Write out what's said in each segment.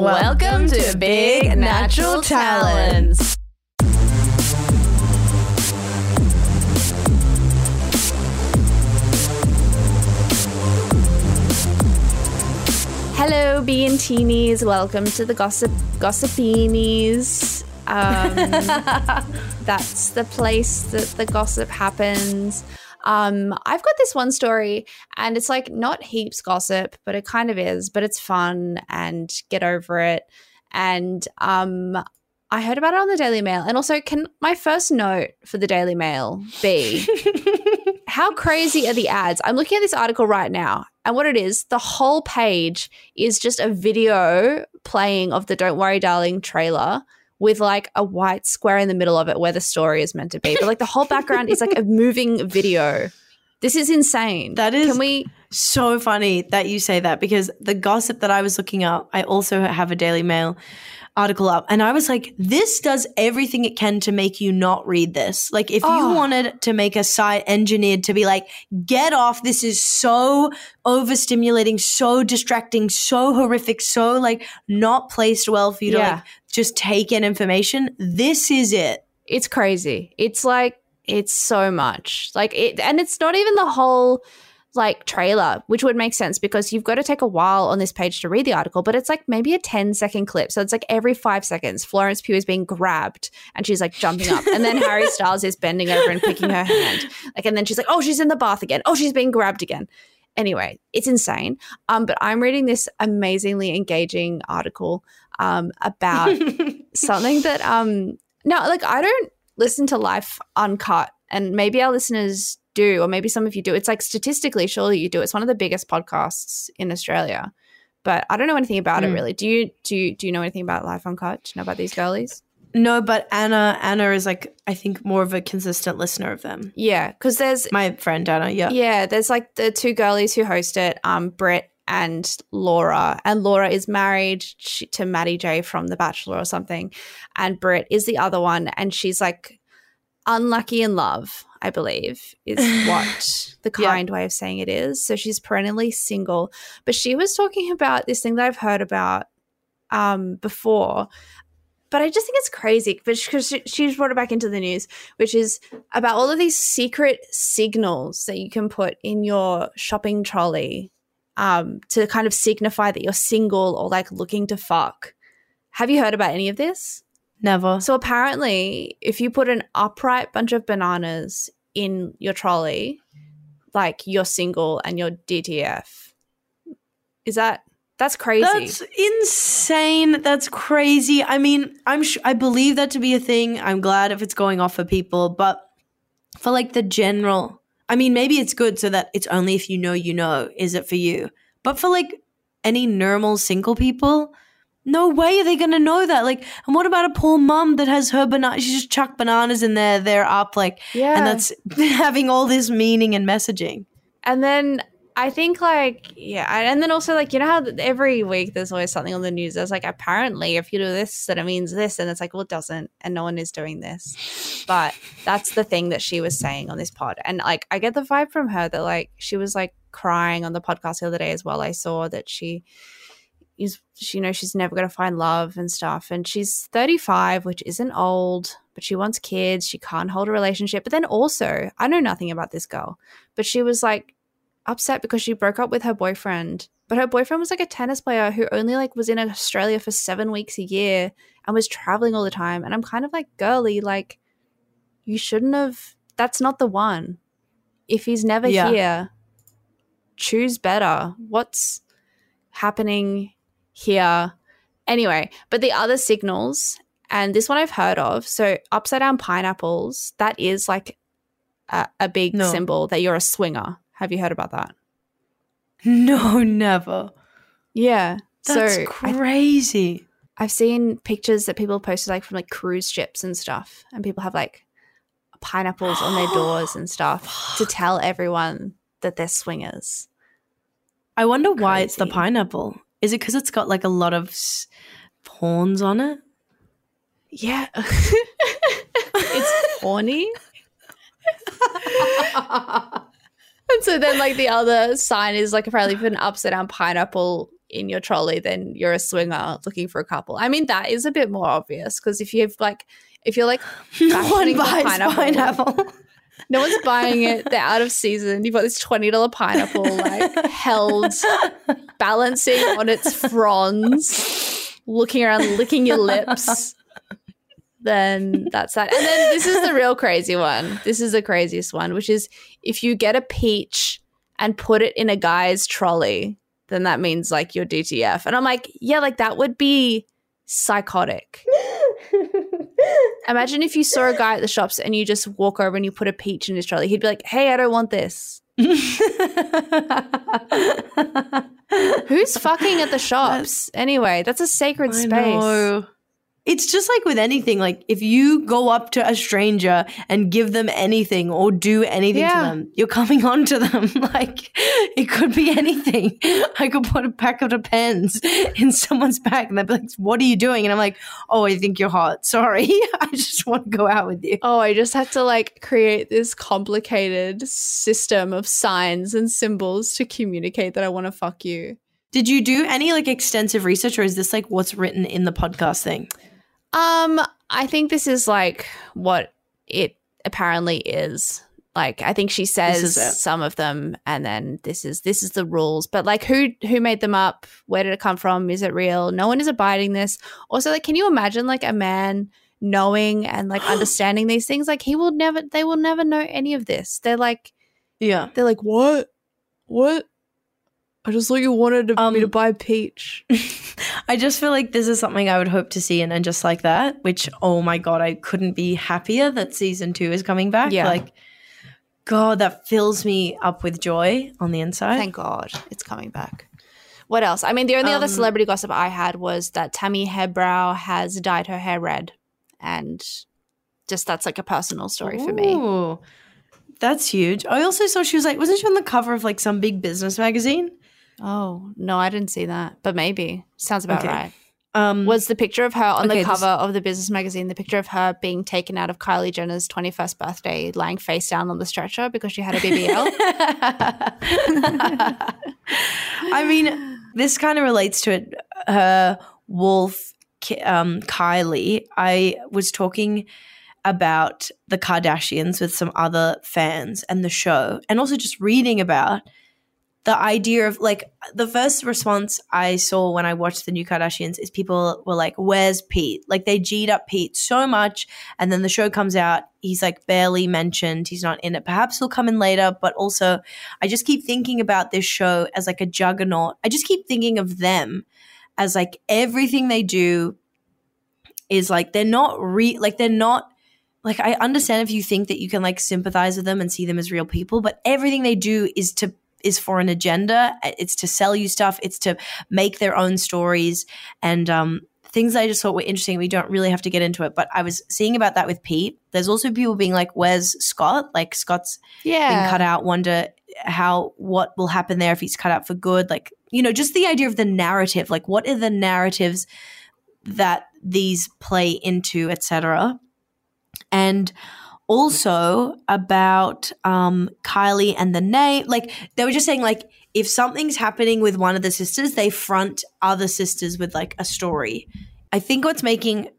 Welcome to Big Natural Talents. Hello, B and Teenies. Welcome to the Gossip Gossipinis. Um, that's the place that the gossip happens. Um, I've got this one story, and it's like not heaps gossip, but it kind of is. But it's fun, and get over it. And um, I heard about it on the Daily Mail, and also, can my first note for the Daily Mail be how crazy are the ads? I'm looking at this article right now, and what it is, the whole page is just a video playing of the "Don't Worry, Darling" trailer with like a white square in the middle of it where the story is meant to be. But like the whole background is like a moving video. This is insane. That is Can we so funny that you say that because the gossip that I was looking up, I also have a Daily Mail article up and I was like, this does everything it can to make you not read this. Like, if Oh. you wanted to make a site engineered to be like, get off, this is so overstimulating, so distracting, so horrific, so like not placed well for you to like just take in information, this is it. it's crazy. It's like it's so much. Like it and it's not even the whole like trailer, which would make sense because you've got to take a while on this page to read the article, but it's like maybe a 10 second clip. So it's like every five seconds, Florence Pugh is being grabbed and she's like jumping up. And then Harry Styles is bending over and picking her hand. Like, and then she's like, oh, she's in the bath again. Oh, she's being grabbed again. Anyway, it's insane. Um, but I'm reading this amazingly engaging article um about something that um no like i don't listen to life uncut and maybe our listeners do or maybe some of you do it's like statistically surely you do it's one of the biggest podcasts in australia but i don't know anything about it Mm. really do you do you do you know anything about life uncut do you know about these girlies No, but Anna, Anna is like, I think more of a consistent listener of them. yeah because there's My friend Anna, yeah. Yeah, there's like the two girlies who host it, um, Britt and Laura. And Laura is married to Matty J from The Bachelor or something. And Britt is the other one. And she's like unlucky in love, I believe, is what the Yeah. kind way of saying it is. So she's perennially single. But she was talking about this thing that I've heard about um, before. But I just think it's crazy because she, she's brought it back into the news, which is about all of these secret signals that you can put in your shopping trolley um, to kind of signify that you're single or like looking to fuck. Have you heard about any of this? Never. So apparently, if you put an upright bunch of bananas in your trolley, like you're single and you're DTF. Is that that's crazy? That's insane. That's crazy. I mean, I'm sh- I believe that to be a thing. I'm glad if it's going off for people, but for like the general, I mean, maybe it's good so that it's only if you know you know is it for you. But for like any normal single people, no way are they going to know that. Like, and what about a poor mum that has her banana? She just chucked bananas in there. They're up like, yeah. and that's having all this meaning and messaging. And then I think like yeah, and then also like you know how every week there's always something on the news. that's like apparently if you do this, then it means this, and it's like well it doesn't, and no one is doing this. But that's the thing that she was saying on this pod, and like I get the vibe from her that like she was like crying on the podcast the other day as well. I saw that she is she you know she's never going to find love and stuff. And she's 35 which isn't old but she wants kids. She can't hold a relationship. But then also i know nothing about this girl but she was like upset because she broke up with her boyfriend. But her boyfriend was like a tennis player who only like was in australia for seven weeks a year and was traveling all the time. And i'm kind of like girly like you shouldn't have that's not the one. If he's never Yeah. here choose better. What's happening here anyway but the other signals and this one i've heard of so upside down pineapples that is like a, a big No. symbol that you're a swinger have you heard about that No, never. yeah That's so crazy. I've seen pictures that people posted like from like cruise ships and stuff, and people have like pineapples on their doors and stuff to tell everyone that they're swingers. I wonder why it's the pineapple. Is it because it's got like a lot of s- pawns on it? Yeah, it's horny. and so then, like the other sign is like apparently if an upside down pineapple in your trolley, then you're a swinger looking for a couple. I mean, that is a bit more obvious because if you have like, if you're like, no one buys pineapple- pineapple. no one's buying it, they're out of season. You've got this twenty dollar pineapple like held, balancing on its fronds, looking around, licking your lips. Then that's that. And then this is the real crazy one. This is the craziest one, which is if you get a peach and put it in a guy's trolley, then that means like you're DTF. And I'm like, yeah, like that would be psychotic. Imagine if you saw a guy at the shops and you just walk over and you put a peach in his trolley. He'd be like, hey, I don't want this. Who's fucking at the shops? Anyway, that's a sacred I space. know. It's just like with anything. Like if you go up to a stranger and give them anything or do anything Yeah. to them, you're coming on to them. like it could be anything. I could put a packet of pens in someone's bag and they'd be like, "What are you doing?" And I'm like, "Oh, I think you're hot. Sorry, I just want to go out with you." Oh, I just had to like create this complicated system of signs and symbols to communicate that I want to fuck you. Did you do any like extensive research, or is this like what's written in the podcast thing? Um, I think this is like what it apparently is. Like I think she says some of them and then this is this is the rules. But like who who made them up? Where did it come from? Is it real? No one is abiding this. Also, like can you imagine like a man knowing and like understanding these things? Like he will never they will never know any of this. They're like Yeah. they're like, What? What? I just thought you wanted to, me to Um, buy peach. I just feel like this is something I would hope to see in and just like that, which oh my god, I couldn't be happier that season two is coming back. Yeah. Like God, that fills me up with joy on the inside. Thank God it's coming back. What else? I mean, the only other Um, celebrity gossip I had was that Tammy Hembrow has dyed her hair red, and just that's like a personal story for me. That's huge. I also saw she was like, wasn't she on the cover of like some big business magazine? Oh no, I didn't see that, but maybe sounds about Okay. right. Um, Was the picture of her on Okay, the this- cover of the business magazine? The picture of her being taken out of Kylie Jenner's twenty first birthday, lying face down on the stretcher because she had a BBL. I mean, this kind of relates to it. Her wolf, um, Kylie. I was talking about the Kardashians with some other fans and the show, and also just reading about the idea of like the first response I saw when I watched the new Kardashians is people were like, Where's Pete? Like they G'd up Pete so much. And then the show comes out, he's like barely mentioned, he's not in it. Perhaps he'll come in later, but also I just keep thinking about this show as like a juggernaut. I just keep thinking of them as like everything they do is like they're not re like they're not like I understand if you think that you can like sympathize with them and see them as real people, but everything they do is to is for an agenda. It's to sell you stuff. It's to make their own stories and um, things I just thought were interesting. We don't really have to get into it, but I was seeing about that with Pete. There's also people being like, "Where's Scott?" Like Scott's been cut out. Wonder how what will happen there if he's cut out for good. Like you know, just the idea of the narrative. Like, what are the narratives that these play into, etc. And also about um, Kylie and the name. Like they were just saying, like if something's happening with one of the sisters, they front other sisters with like a story. I think what's making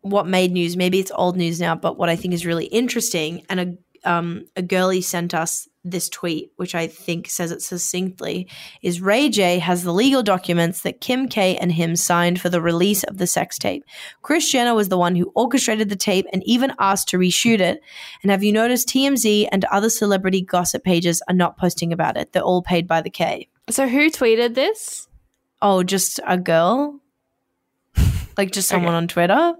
what made news, maybe it's old news now, but what I think is really interesting, and a um, a girlie sent us this tweet, which I think says it succinctly, is Ray J has the legal documents that Kim K and him signed for the release of the sex tape. Kris Jenner was the one who orchestrated the tape and even asked to reshoot it. And have you noticed TMZ and other celebrity gossip pages are not posting about it? They're all paid by the K. So who tweeted this? Oh, just a girl? like just someone Okay. on Twitter?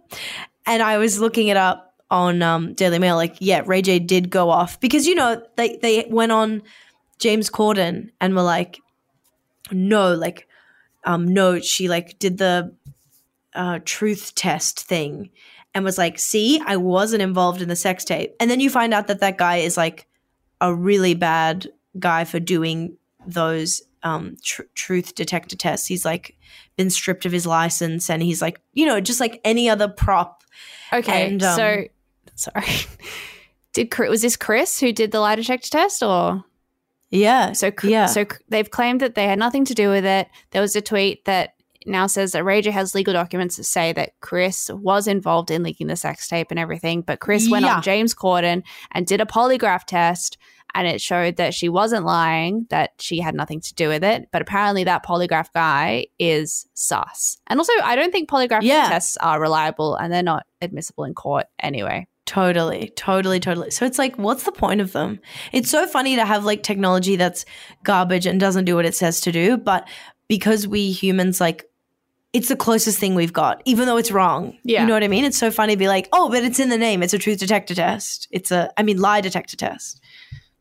And I was looking it up on um, Daily Mail. Like, yeah, Ray J did go off because, you know, they, they went on James Corden and were like, no, like, um, no, she like did the uh, truth test thing and was like, see, I wasn't involved in the sex tape. And then you find out that that guy is like a really bad guy for doing those um, tr- truth detector tests. He's like been stripped of his license and he's like, you know, just like any other prop. Okay, And, um, so sorry. Did was this Kris who did the lie detector test, or Yeah. So, yeah. so they've claimed that they had nothing to do with it. There was a tweet that now says that J has legal documents that say that Kris was involved in leaking the sex tape and everything, but Kris went Yeah. on James Corden and did a polygraph test. And it showed that she wasn't lying, that she had nothing to do with it. But apparently, that polygraph guy is sus. And also, I don't think polygraph Yeah. tests are reliable and they're not admissible in court anyway. Totally, totally, totally. So it's like, what's the point of them? It's so funny to have like technology that's garbage and doesn't do what it says to do, but because we humans like it's the closest thing we've got, even though it's wrong. Yeah. You know what I mean? It's so funny to be like, oh, but it's in the name. It's a truth detector test. It's a, I mean, lie detector test.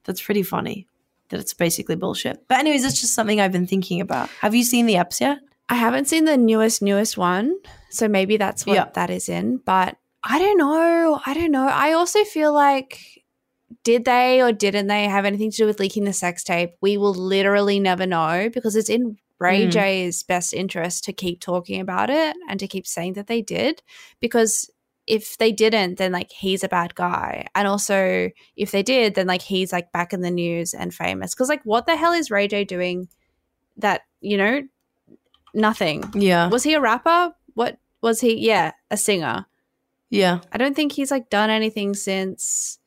That's pretty funny that it's basically bullshit. But, anyways, that's just something I've been thinking about. Have you seen the apps yet? I haven't seen the newest, newest one. So maybe that's what Yeah. that is in. But I don't know. I don't know. I also feel like did they or didn't they have anything to do with leaking the sex tape? We will literally never know because it's in Ray Mm. J's best interest to keep talking about it and to keep saying that they did. Because if they didn't, then like he's a bad guy. And also if they did, then like he's like back in the news and famous. Because like what the hell is Ray J doing that, you know, nothing. Yeah. Was he a rapper? What was he? Yeah, a singer. Yeah. I don't think he's like done anything since.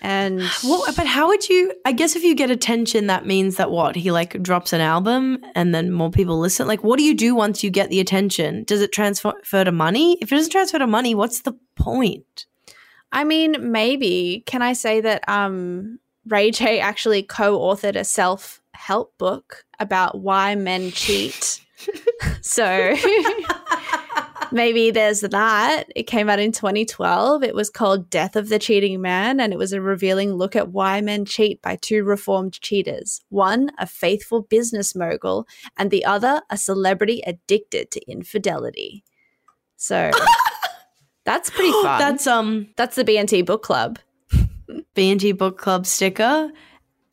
And Well, but how would you? I guess if you get attention, that means that what he like drops an album and then more people listen. Like, what do you do once you get the attention? Does it transfer to money? If it doesn't transfer to money, what's the point? I mean, maybe can I say that um Ray J actually co-authored a self-help book about why men cheat. so maybe there's that. It came out in 2012. It was called Death of the Cheating Man, and it was a revealing look at why men cheat by two reformed cheaters one, a faithful business mogul, and the other, a celebrity addicted to infidelity. So that's pretty fun. that's, um that's the BNT book club. BNG Book Club sticker,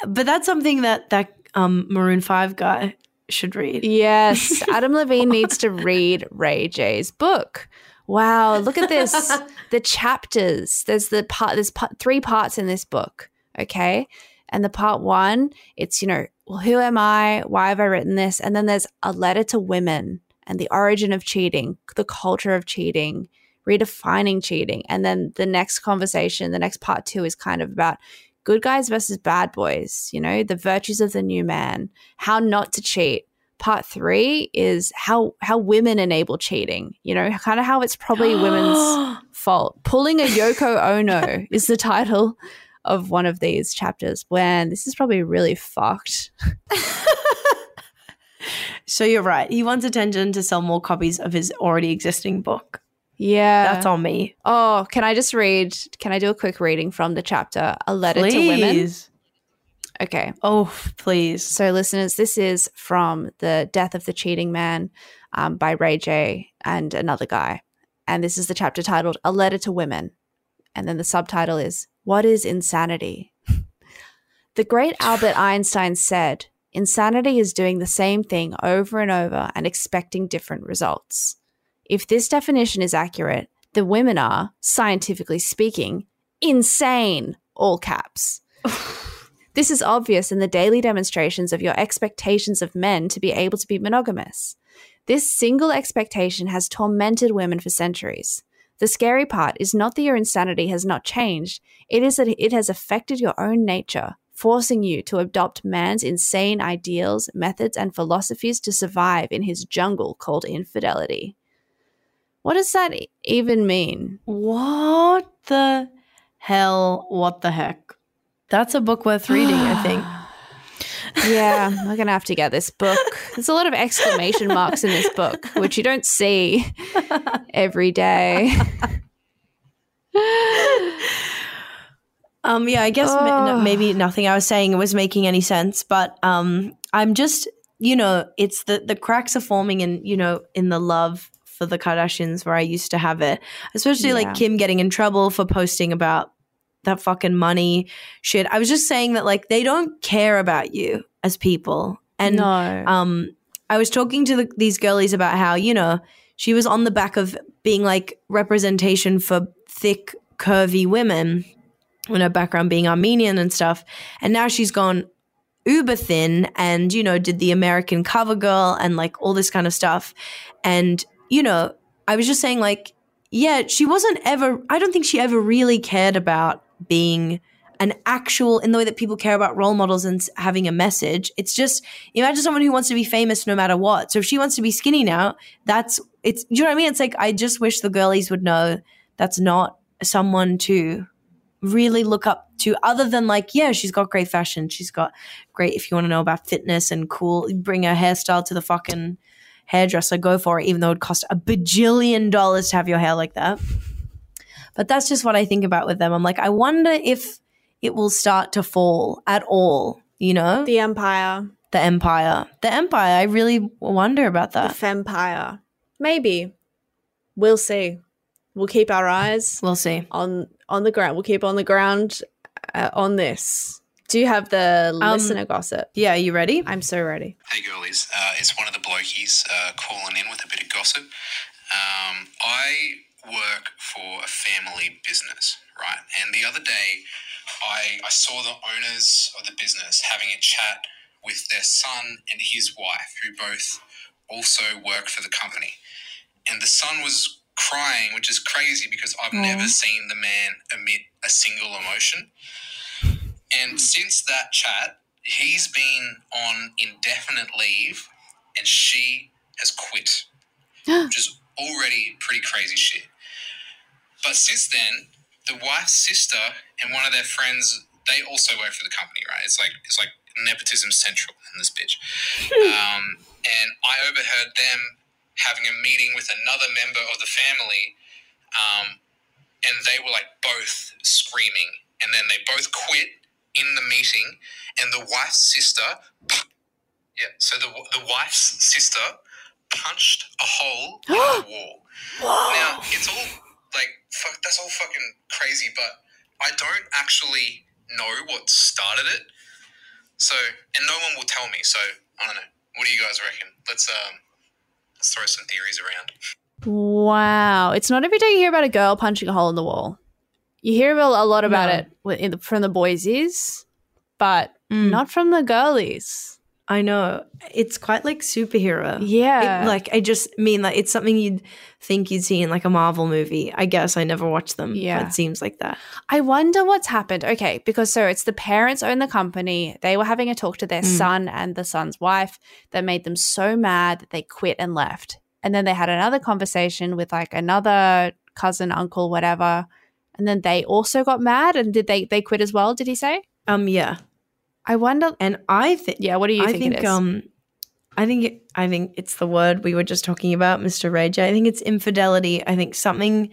but that's something that that um Maroon Five guy should read. Yes, Adam Levine needs to read Ray J's book. Wow, look at this. the chapters. There's the part there's part, three parts in this book, okay? And the part 1, it's, you know, well, who am I? Why have I written this? And then there's a letter to women and the origin of cheating, the culture of cheating, redefining cheating. And then the next conversation, the next part 2 is kind of about good guys versus bad boys, you know, the virtues of the new man, how not to cheat. Part three is how how women enable cheating. You know, kind of how it's probably women's fault. Pulling a Yoko Ono is the title of one of these chapters. When this is probably really fucked. So you're right. He wants attention to sell more copies of his already existing book. Yeah, That's on me. Oh, can I just read? Can I do a quick reading from the chapter? A letter to women. Okay. Oh, please. So, listeners, this is from The Death of the Cheating Man um, by Ray J and another guy. And this is the chapter titled A Letter to Women. And then the subtitle is What is Insanity? the great Albert Einstein said, Insanity is doing the same thing over and over and expecting different results. If this definition is accurate, the women are, scientifically speaking, insane, all caps. This is obvious in the daily demonstrations of your expectations of men to be able to be monogamous. This single expectation has tormented women for centuries. The scary part is not that your insanity has not changed, it is that it has affected your own nature, forcing you to adopt man's insane ideals, methods, and philosophies to survive in his jungle called infidelity. What does that even mean? What the hell? What the heck? That's a book worth reading, I think. Yeah, we're gonna have to get this book. There's a lot of exclamation marks in this book, which you don't see every day. Um, yeah, I guess Oh. maybe nothing I was saying was making any sense, but um, I'm just, you know, it's the the cracks are forming, in you know, in the love for the Kardashians where I used to have it, especially Yeah. like Kim getting in trouble for posting about that fucking money shit. I was just saying that like they don't care about you as people, and no, um, I was talking to the, these girlies about how you know she was on the back of being like representation for thick, curvy women, and her background being Armenian and stuff, and now she's gone. uber thin and you know did the American Cover Girl and like all this kind of stuff, and you know I was just saying like yeah she wasn't ever I don't think she ever really cared about being an actual in the way that people care about role models and having a message. It's just imagine someone who wants to be famous no matter what. So if she wants to be skinny now, that's it's you know what I mean? It's like I just wish the girlies would know that's not someone to really look up to other than like yeah she's got great fashion she's got great if you want to know about fitness and cool bring her hairstyle to the fucking hairdresser go for it even though it would cost a bajillion dollars to have your hair like that but that's just what i think about with them i'm like i wonder if it will start to fall at all you know The Empire, the empire the empire i really wonder about that. the that Fempire. Maybe. We'll see. We'll keep our eyes we'll see on on the ground. We'll keep on the ground uh, on this. Do you have the Um, listener gossip? yeah are you ready I'm so ready. Hey girlies, uh, it's one of the blokies uh, calling in with a bit of gossip. Um, I work for a family business, right? And the other day, I, I saw the owners of the business having a chat with their son and his wife, who both also work for the company. And the son was crying, which is crazy because I've never seen the man emit a single emotion. And since that chat, he's been on indefinite leave and she has quit, which is already pretty crazy shit. But since then, the wife's sister and one of their friends, they also work for the company, right? It's like it's like nepotism central in this bitch. um, and I overheard them having a meeting with another member of the family, um, and they were like both screaming, and then they both quit in the meeting, and the wife's sister, yeah, so the the wife's sister punched a hole in the wall. Now it's all like fuck. That's all fucking crazy, but I don't actually know what started it. So, and no one will tell me. So I don't know. What do you guys reckon? Let's um, let's throw some theories around. Wow. It's not every day you hear about a girl punching a hole in the wall. You hear a a lot about No. it the, from the boysies, but Mm. not from the girlies. I know. It's quite like superhero. Yeah. It- like I just mean like it's something you'd think you'd see in like a Marvel movie. I guess I never watched them. Yeah. But it seems like that. I wonder what's happened. Okay, because so it's the parents own the company. They were having a talk to their Mm. son and the son's wife that made them so mad that they quit and left. And then they had another conversation with like another cousin, uncle, whatever. And then they also got mad and did they they quit as well, did he say? Um yeah. I wonder And I think Yeah, what do you I think, think um I think it, I think it's the word we were just talking about, Mr. Rage. I think it's infidelity. I think something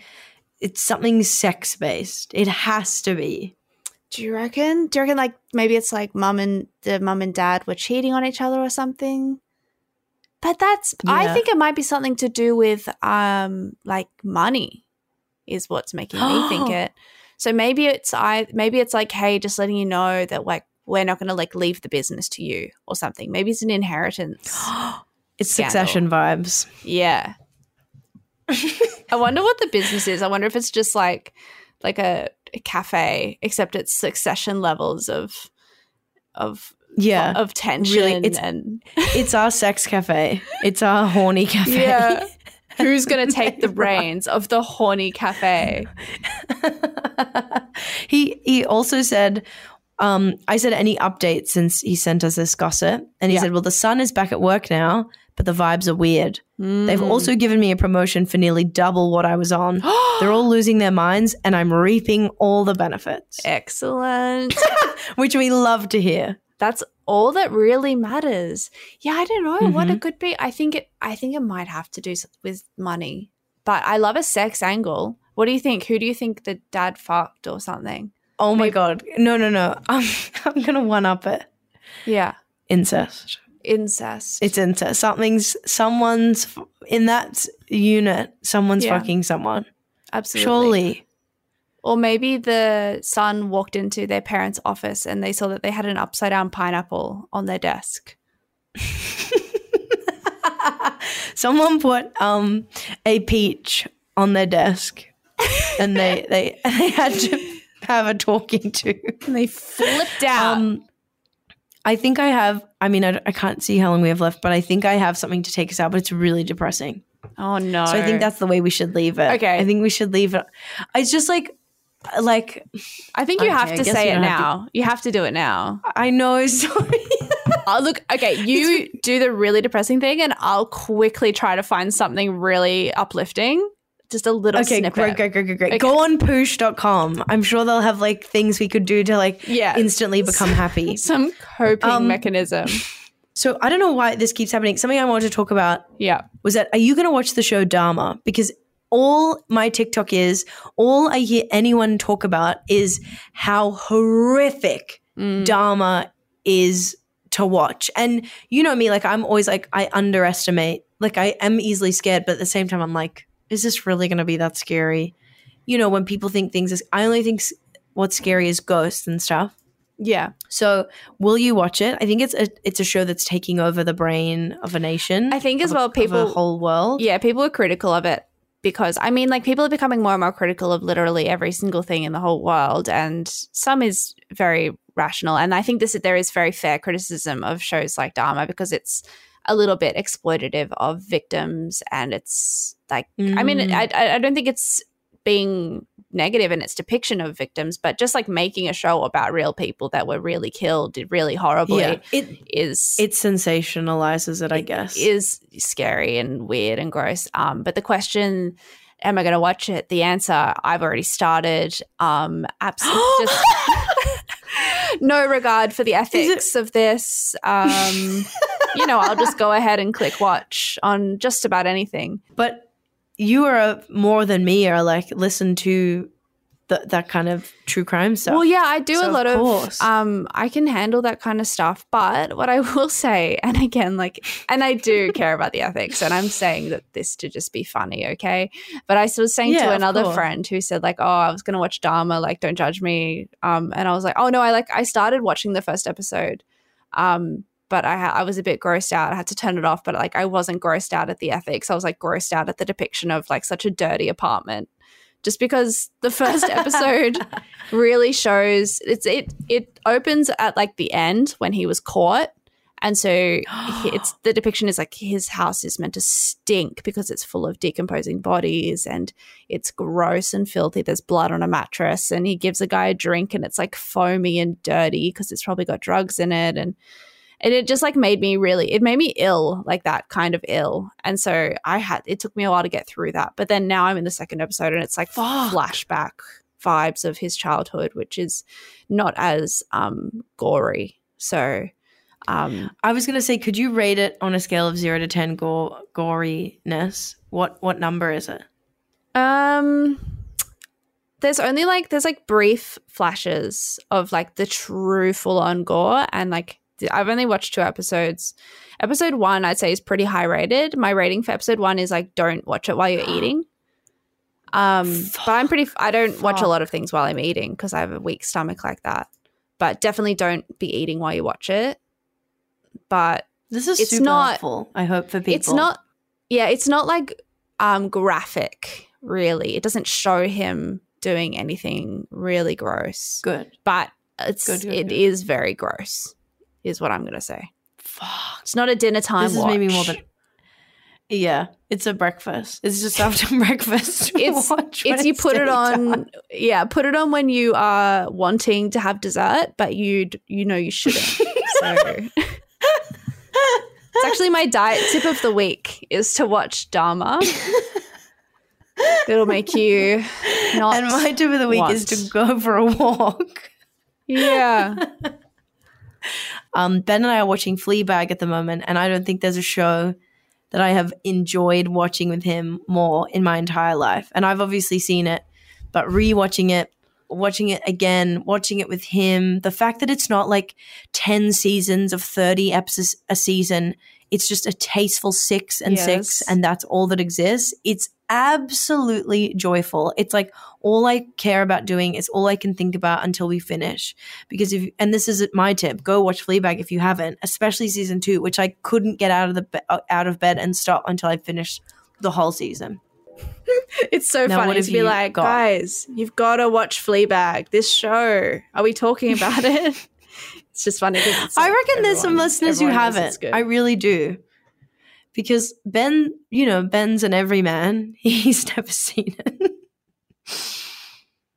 it's something sex based. It has to be. Do you reckon? Do you reckon like maybe it's like mum and the mum and dad were cheating on each other or something? But that's I think it might be something to do with um like money is what's making me think it. So maybe it's I maybe it's like hey just letting you know that like we're not going to like leave the business to you or something. Maybe it's an inheritance. It's Scandal. succession vibes. yeah. I wonder what the business is. I wonder if it's just like like a, a cafe except it's succession levels of of Yeah. of tension Really, it's- and it's our sex cafe. It's our horny cafe. yeah. Who's gonna take the reins of the horny cafe? he he also said um, I said any updates since he sent us this gossip, and he Yeah. said, "Well, the son is back at work now, but the vibes are weird. They've Mm. also given me a promotion for nearly double what I was on. They're all losing their minds, and I'm reaping all the benefits, Excellent. which we love to hear. That's all that really matters. Yeah, I don't know what Mm-hmm. it could be. I think it. I think it might have to do with money. But I love a sex angle. What do you think? Who do you think the dad fucked or something? Oh my god, no, no, no! I'm I'm gonna one up it. Yeah, Incest. incest. It's incest. Something's someone's in that unit. Someone's Yeah. fucking someone. absolutely. Surely. Or maybe the son walked into their parents' office and they saw that they had an upside down pineapple on their desk. Someone put um a peach on their desk, and they they they had to have a talking to. And they flipped out. Um, I think I have. I mean, I, I can't see how long we have left, but I think I have something to take us out. But it's really depressing. Oh no. So I think that's the way we should leave it. Okay. I think we should leave it. It's just like, like I think you Okay, have to say it have to- now. You have to do it now. I know. Sorry. Oh, look, okay, you do the really depressing thing, and I'll quickly try to find something really uplifting. Just a little okay, snippet. great, great, great, great, great. Okay. Go on poosh.com. I'm sure they'll have like things we could do to like Yeah. instantly become happy. Some coping Um, mechanism. So I don't know why this keeps happening. Something I wanted to talk about Yeah. was that are you going to watch the show Dahmer? Because all my TikTok is, all I hear anyone talk about is how horrific Mm. Dahmer is to watch. And you know me, like I'm always like, I underestimate, like I am easily scared, but at the same time, I'm like, is this really going to be that scary? You know, when people think things is, I only think what's scary is ghosts and stuff. Yeah. So, will you watch it? I think it's a it's a show that's taking over the brain of a nation. I think as a- well, of people- a whole world. Yeah, people are critical of it because I mean, like, people are becoming more and more critical of literally every single thing in the whole world, and some is very rational. And I think this there is very fair criticism of shows like Dahmer because it's a little bit exploitative of victims, and it's like, I mean, Mm. I I I don't think it's being negative in its depiction of victims, but just like making a show about real people that were really killed really horribly yeah. It is it sensationalizes it, I guess. is scary and weird and gross. Um, but the question, am I going to watch it? The answer, I've already started. Um, absolutely, just no regard for the ethics of this. Um, you know, I'll just go ahead and click watch on just about anything. but you are more than me are like listen to th- that kind of true crime stuff. Well, yeah, I do So a lot of. course. Um, I can handle that kind of stuff, but what I will say, and again, like, and I do care about the ethics, and I'm saying that this to just be funny, okay? But I was saying Yeah, to another friend who said like, "Oh, I was gonna watch Dahmer, like, don't judge me," um, and I was like, "Oh no, I like, I started watching the first episode, um." But I, ha- I was a bit grossed out. I had to turn it off. But like, I wasn't grossed out at the ethics. I was like grossed out at the depiction of like such a dirty apartment just because the first episode really shows it's it it opens at like the end when he was caught and so it's the depiction is like his house is meant to stink because it's full of decomposing bodies and it's gross and filthy there's blood on a mattress and he gives a guy a drink and it's like foamy and dirty because it's probably got drugs in it and and it just like made me really it made me ill like that kind of ill and so i had it took me a while to get through that but then now i'm in the second episode and it's like Fuck. flashback vibes of his childhood which is not as um gory so um I was gonna say, could you rate it on a scale of zero to ten gore goriness? What what number is it? um there's only like there's like brief flashes of like the true full on gore and like I've only watched two episodes. Episode one, I'd say, is pretty high rated. My rating for episode one is like, don't watch it while you're eating. Um, but I'm pretty. I don't watch a lot of things while I'm eating because I have a weak stomach like that. But definitely don't be eating while you watch it. But This is It's super not- helpful. I hope for people. it's not. Yeah, it's not like um graphic. Really, it doesn't show him doing anything really gross. good. But it's Good, good, it good. is very gross. Is what I'm gonna say. Fuck. It's not a dinner time. This is maybe more than. Yeah, it's a breakfast. It's just after breakfast. it's watch it's you put it on yeah put it on when you are wanting to have dessert but you you know you shouldn't so it's actually my diet tip of the week is to watch Dahmer it'll make you not And my tip of the week is to go for a walk. yeah Um, ben and I are watching Fleabag at the moment, and I don't think there's a show that I have enjoyed watching with him more in my entire life. And I've obviously seen it, but rewatching it, watching it again, watching it with him, the fact that it's not like 10 seasons of 30 episodes a season, it's just a tasteful six and six, and that's all that exists. It's absolutely joyful. It's like all I care about doing is all I can think about until we finish. Because if and this is my tip, go watch Fleabag if you haven't, especially season two, which I couldn't get out of the uh, out of bed and stop until I finished the whole season. it's so Now, funny to be like got? guys you've got to watch Fleabag this show are we talking about it it's just funny. it's I like reckon there's some listeners who everyone haven't. I really do. Because Ben, you know, Ben's an everyman. He's never seen it.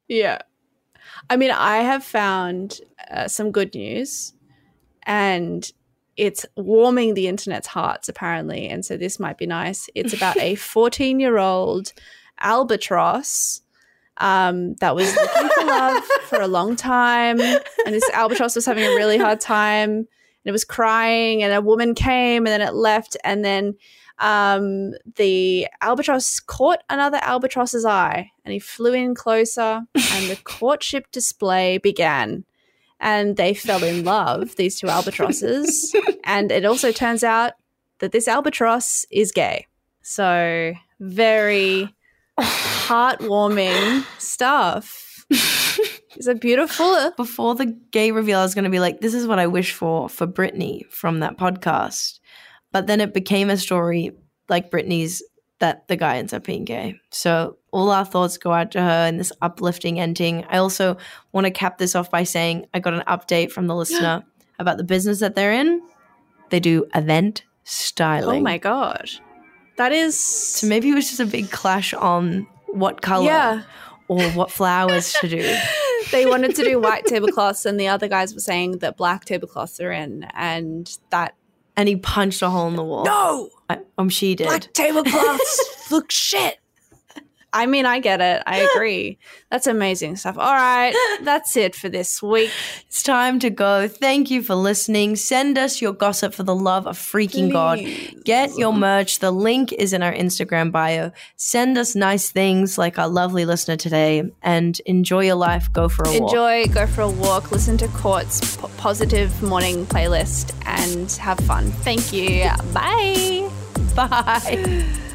Yeah. I mean, I have found uh, some good news and it's warming the internet's hearts, apparently. And so this might be nice. It's about a 14 year old albatross um, that was looking for love for a long time. And this albatross was having a really hard time and it was crying. And a woman came and then it left. And then um, the albatross caught another albatross's eye and he flew in closer and the courtship display began and they fell in love these two albatrosses and it also turns out that this albatross is gay so very heartwarming stuff it's a beautiful Before the gay reveal, I was going to be like, this is what I wish for for Brittany from that podcast. But then it became a story like Brittany's that the guy ends up being gay. So all our thoughts go out to her in this uplifting ending. I also want to cap this off by saying I got an update from the listener about the business that they're in. They do event styling. oh my god that is So maybe it was just a big clash on what color yeah or what flowers to do. they wanted to do white tablecloths and the other guys were saying that black tablecloths are in and that And he punched a hole in the wall. no I, um, she did. black tablecloths look shit i mean i get it i agree that's amazing stuff all right that's it for this week It's time to go. Thank you for listening. Send us your gossip for the love of freaking God. Get your merch. The link is in our Instagram bio. Send us nice things like our lovely listener today and enjoy your life. Go for a walk. enjoy go for a walk listen to court's p- positive morning playlist and have fun thank you bye Bye.